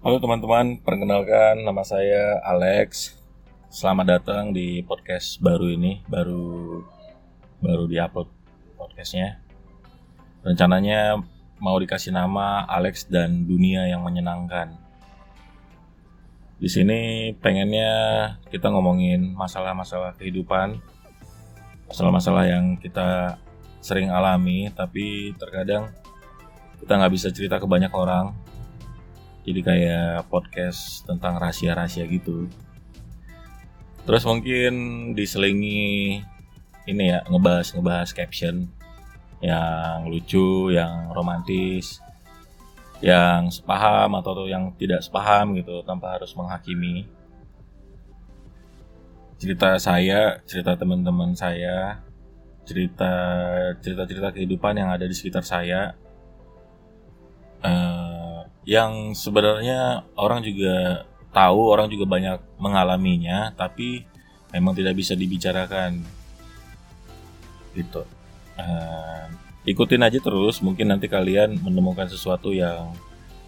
Halo teman-teman, perkenalkan nama saya Alex. Selamat datang di podcast baru ini, baru baru diupload podcastnya. Rencananya mau dikasih nama Alex dan Dunia yang Menyenangkan. Di sini pengennya kita ngomongin masalah-masalah kehidupan, masalah-masalah yang kita sering alami, tapi terkadang kita nggak bisa cerita ke banyak orang. Jadi kayak podcast tentang rahasia-rahasia gitu. Terus mungkin diselingi ini ya ngebahas ngebahas caption yang lucu, yang romantis, yang sepaham atau yang tidak sepaham gitu tanpa harus menghakimi. Cerita saya, cerita teman-teman saya, cerita cerita-cerita kehidupan yang ada di sekitar saya yang sebenarnya orang juga tahu orang juga banyak mengalaminya tapi memang tidak bisa dibicarakan. Gitu. Uh, ikutin aja terus mungkin nanti kalian menemukan sesuatu yang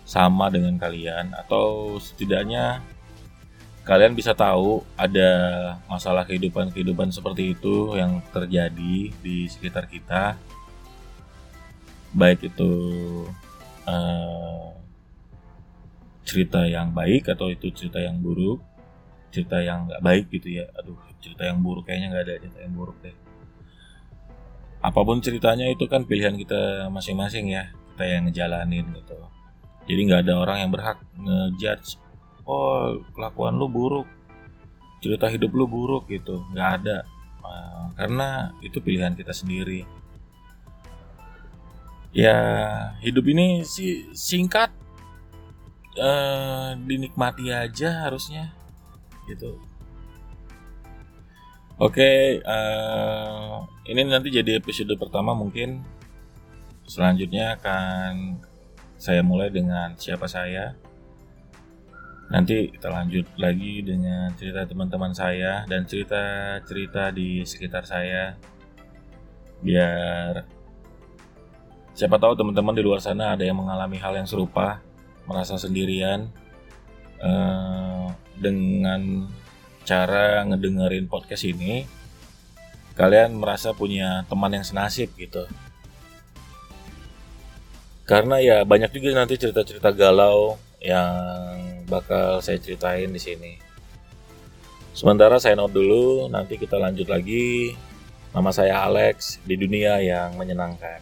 sama dengan kalian atau setidaknya kalian bisa tahu ada masalah kehidupan-kehidupan seperti itu yang terjadi di sekitar kita. Baik itu uh, cerita yang baik atau itu cerita yang buruk? Cerita yang nggak baik gitu ya. Aduh cerita yang buruk kayaknya nggak ada cerita yang buruk deh. Apa pun ceritanya itu kan pilihan kita masing-masing ya. Kita yang ngejalanin gitu. Jadi nggak ada orang yang berhak ngejudge oh kelakuan lu buruk. Cerita hidup lu buruk gitu. Nggak ada. Uh, karena itu pilihan kita sendiri. Ya hidup ini sih singkat uh, dinikmati aja harusnya gitu. Oke okay, uh, ini nanti jadi episode pertama mungkin. Selanjutnya akan saya mulai dengan siapa saya. Nanti kita lanjut lagi dengan cerita teman-teman saya dan cerita-cerita di sekitar saya. Biar siapa tahu teman-teman di luar sana ada yang mengalami hal yang serupa, merasa sendirian eh, dengan cara ngedengerin podcast ini. Kalian merasa punya teman yang senasib gitu. Karena ya banyak juga nanti cerita-cerita galau yang bakal saya ceritain di sini. Sementara saya note dulu, nanti kita lanjut lagi. Nama saya Alex di dunia yang menyenangkan.